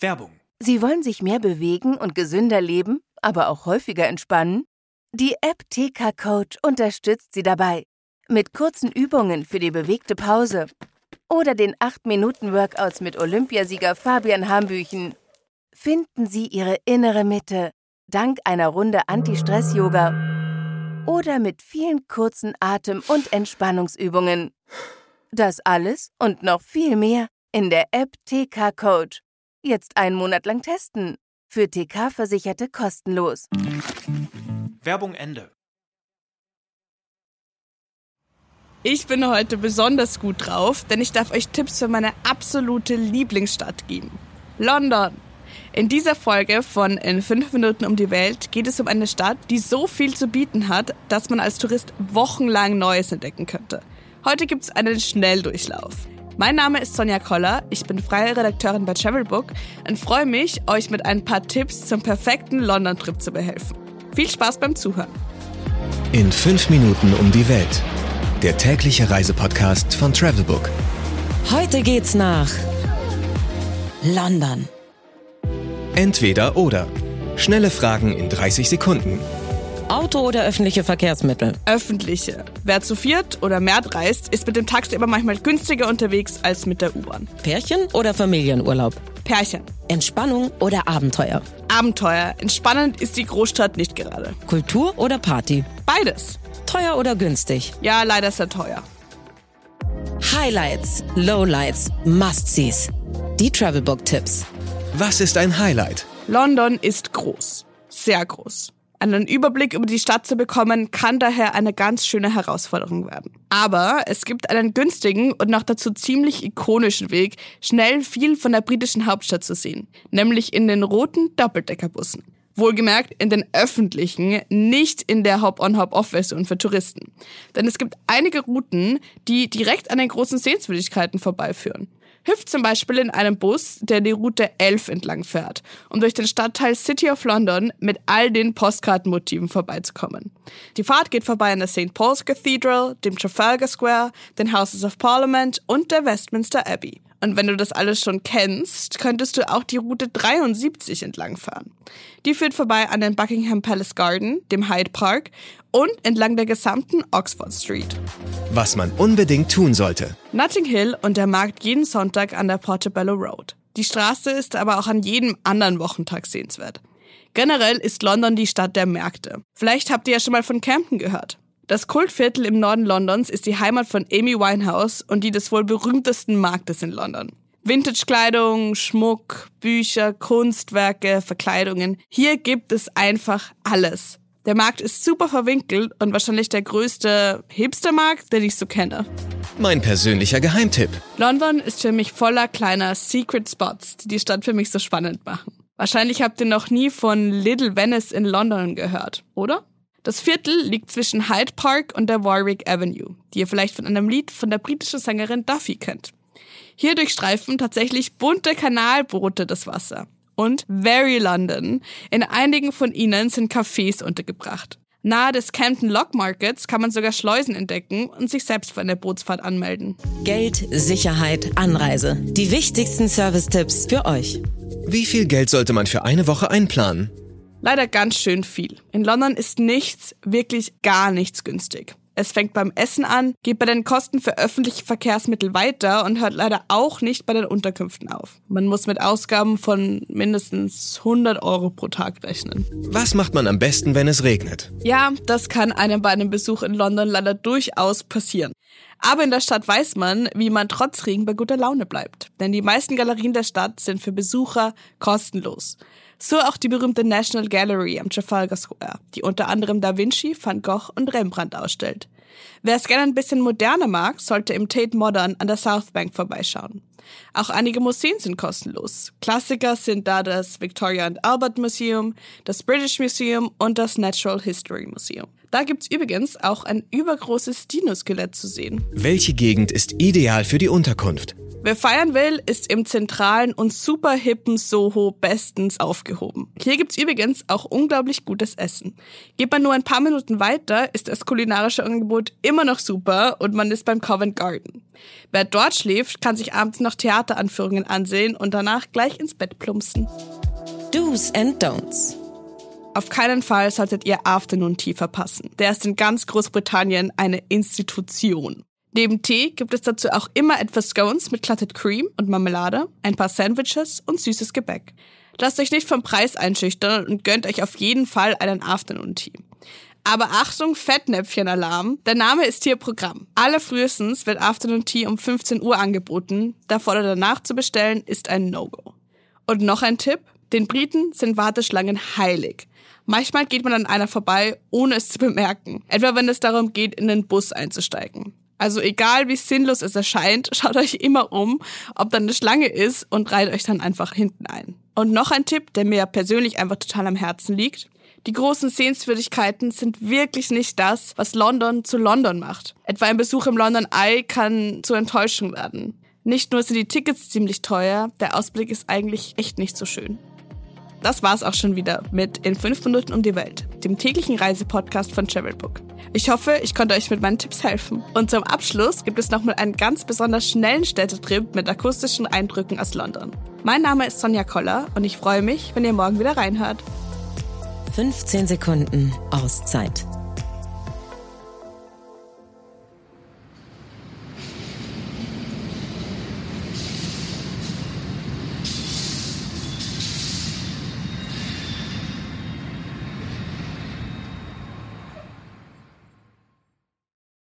Werbung. Sie wollen sich mehr bewegen und gesünder leben, aber auch häufiger entspannen? Die App TK Coach unterstützt Sie dabei. Mit kurzen Übungen für die bewegte Pause. Oder den 8-Minuten-Workouts mit Olympiasieger Fabian Hambüchen. Finden Sie Ihre innere Mitte dank einer Runde Anti-Stress-Yoga oder mit vielen kurzen Atem- und Entspannungsübungen. Das alles und noch viel mehr in der App TK Coach. Jetzt einen Monat lang testen. Für TK-Versicherte kostenlos. Werbung Ende. Ich bin heute besonders gut drauf, denn ich darf euch Tipps für meine absolute Lieblingsstadt geben. London. In dieser Folge von In 5 Minuten um die Welt geht es um eine Stadt, die so viel zu bieten hat, dass man als Tourist wochenlang Neues entdecken könnte. Heute gibt es einen Schnelldurchlauf. Mein Name ist Sonja Koller, ich bin freie Redakteurin bei Travelbook und freue mich, euch mit ein paar Tipps zum perfekten London-Trip zu behelfen. Viel Spaß beim Zuhören. In 5 Minuten um die Welt. Der tägliche Reisepodcast von Travelbook. Heute geht's nach London. Entweder oder. Schnelle Fragen in 30 Sekunden. Auto oder öffentliche Verkehrsmittel? Öffentliche. Wer zu viert oder mehr reist, ist mit dem Taxi aber manchmal günstiger unterwegs als mit der U-Bahn. Pärchen oder Familienurlaub? Pärchen. Entspannung oder Abenteuer? Abenteuer. Entspannend ist die Großstadt nicht gerade. Kultur oder Party? Beides. Teuer oder günstig? Ja, leider sehr teuer. Highlights, Lowlights, Must-Sees. Die Travelbook-Tipps. Was ist ein Highlight? London ist groß. Sehr groß. Einen Überblick über die Stadt zu bekommen, kann daher eine ganz schöne Herausforderung werden. Aber es gibt einen günstigen und noch dazu ziemlich ikonischen Weg, schnell viel von der britischen Hauptstadt zu sehen, nämlich in den roten Doppeldeckerbussen. Wohlgemerkt in den öffentlichen, nicht in der Hop-on-Hop-off-Version für Touristen. Denn es gibt einige Routen, die direkt an den großen Sehenswürdigkeiten vorbeiführen. Hüpft zum Beispiel in einem Bus, der die Route 11 entlang fährt, um durch den Stadtteil City of London mit all den Postkartenmotiven vorbeizukommen. Die Fahrt geht vorbei an der St. Paul's Cathedral, dem Trafalgar Square, den Houses of Parliament und der Westminster Abbey. Und wenn du das alles schon kennst, könntest du auch die Route 73 entlangfahren. Die führt vorbei an den Buckingham Palace Garden, dem Hyde Park und entlang der gesamten Oxford Street. Was man unbedingt tun sollte. Notting Hill und der Markt jeden Sonntag an der Portobello Road. Die Straße ist aber auch an jedem anderen Wochentag sehenswert. Generell ist London die Stadt der Märkte. Vielleicht habt ihr ja schon mal von Camden gehört. Das Kultviertel im Norden Londons ist die Heimat von Amy Winehouse und die des wohl berühmtesten Marktes in London. Vintage-Kleidung, Schmuck, Bücher, Kunstwerke, Verkleidungen. Hier gibt es einfach alles. Der Markt ist super verwinkelt und wahrscheinlich der größte Hipstermarkt, den ich so kenne. Mein persönlicher Geheimtipp. London ist für mich voller kleiner Secret Spots, die die Stadt für mich so spannend machen. Wahrscheinlich habt ihr noch nie von Little Venice in London gehört, oder? Das Viertel liegt zwischen Hyde Park und der Warwick Avenue, die ihr vielleicht von einem Lied von der britischen Sängerin Duffy kennt. Hier durchstreifen tatsächlich bunte Kanalboote das Wasser. Und Very London. In einigen von ihnen sind Cafés untergebracht. Nahe des Camden Lock Markets kann man sogar Schleusen entdecken und sich selbst für eine Bootsfahrt anmelden. Geld, Sicherheit, Anreise. Die wichtigsten Service-Tipps für euch. Wie viel Geld sollte man für eine Woche einplanen? Leider ganz schön viel. In London ist nichts, wirklich gar nichts günstig. Es fängt beim Essen an, geht bei den Kosten für öffentliche Verkehrsmittel weiter und hört leider auch nicht bei den Unterkünften auf. Man muss mit Ausgaben von mindestens 100 Euro pro Tag rechnen. Was macht man am besten, wenn es regnet? Ja, das kann einem bei einem Besuch in London leider durchaus passieren. Aber in der Stadt weiß man, wie man trotz Regen bei guter Laune bleibt. Denn die meisten Galerien der Stadt sind für Besucher kostenlos. So auch die berühmte National Gallery am Trafalgar Square, die unter anderem Da Vinci, Van Gogh und Rembrandt ausstellt. Wer es gerne ein bisschen moderner mag, sollte im Tate Modern an der South Bank vorbeischauen. Auch einige Museen sind kostenlos. Klassiker sind da das Victoria and Albert Museum, das British Museum und das Natural History Museum. Da gibt's übrigens auch ein übergroßes Dino-Skelett zu sehen. Welche Gegend ist ideal für die Unterkunft? Wer feiern will, ist im zentralen und super hippen Soho bestens aufgehoben. Hier gibt's übrigens auch unglaublich gutes Essen. Geht man nur ein paar Minuten weiter, ist das kulinarische Angebot immer noch super und man ist beim Covent Garden. Wer dort schläft, kann sich abends noch Theateranführungen ansehen und danach gleich ins Bett plumpsen. Do's and Don'ts. Auf keinen Fall solltet ihr Afternoon Tea verpassen. Der ist in ganz Großbritannien eine Institution. Neben Tee gibt es dazu auch immer etwas Scones mit Clotted Cream und Marmelade, ein paar Sandwiches und süßes Gebäck. Lasst euch nicht vom Preis einschüchtern und gönnt euch auf jeden Fall einen Afternoon Tea. Aber Achtung, Fettnäpfchen-Alarm. Der Name ist hier Programm. Allerfrühestens wird Afternoon Tea um 15 Uhr angeboten. Davor oder danach zu bestellen ist ein No-Go. Und noch ein Tipp. Den Briten sind Warteschlangen heilig. Manchmal geht man an einer vorbei, ohne es zu bemerken. Etwa wenn es darum geht, in den Bus einzusteigen. Also egal wie sinnlos es erscheint, schaut euch immer um, ob da eine Schlange ist und reiht euch dann einfach hinten ein. Und noch ein Tipp, der mir persönlich einfach total am Herzen liegt. Die großen Sehenswürdigkeiten sind wirklich nicht das, was London zu London macht. Etwa ein Besuch im London Eye kann zur Enttäuschung werden. Nicht nur sind die Tickets ziemlich teuer, der Ausblick ist eigentlich echt nicht so schön. Das war's auch schon wieder mit In 5 Minuten um die Welt, dem täglichen Reisepodcast von Travelbook. Ich hoffe, ich konnte euch mit meinen Tipps helfen. Und zum Abschluss gibt es nochmal einen ganz besonders schnellen Städtetrip mit akustischen Eindrücken aus London. Mein Name ist Sonja Koller und ich freue mich, wenn ihr morgen wieder reinhört. 15 Sekunden Auszeit.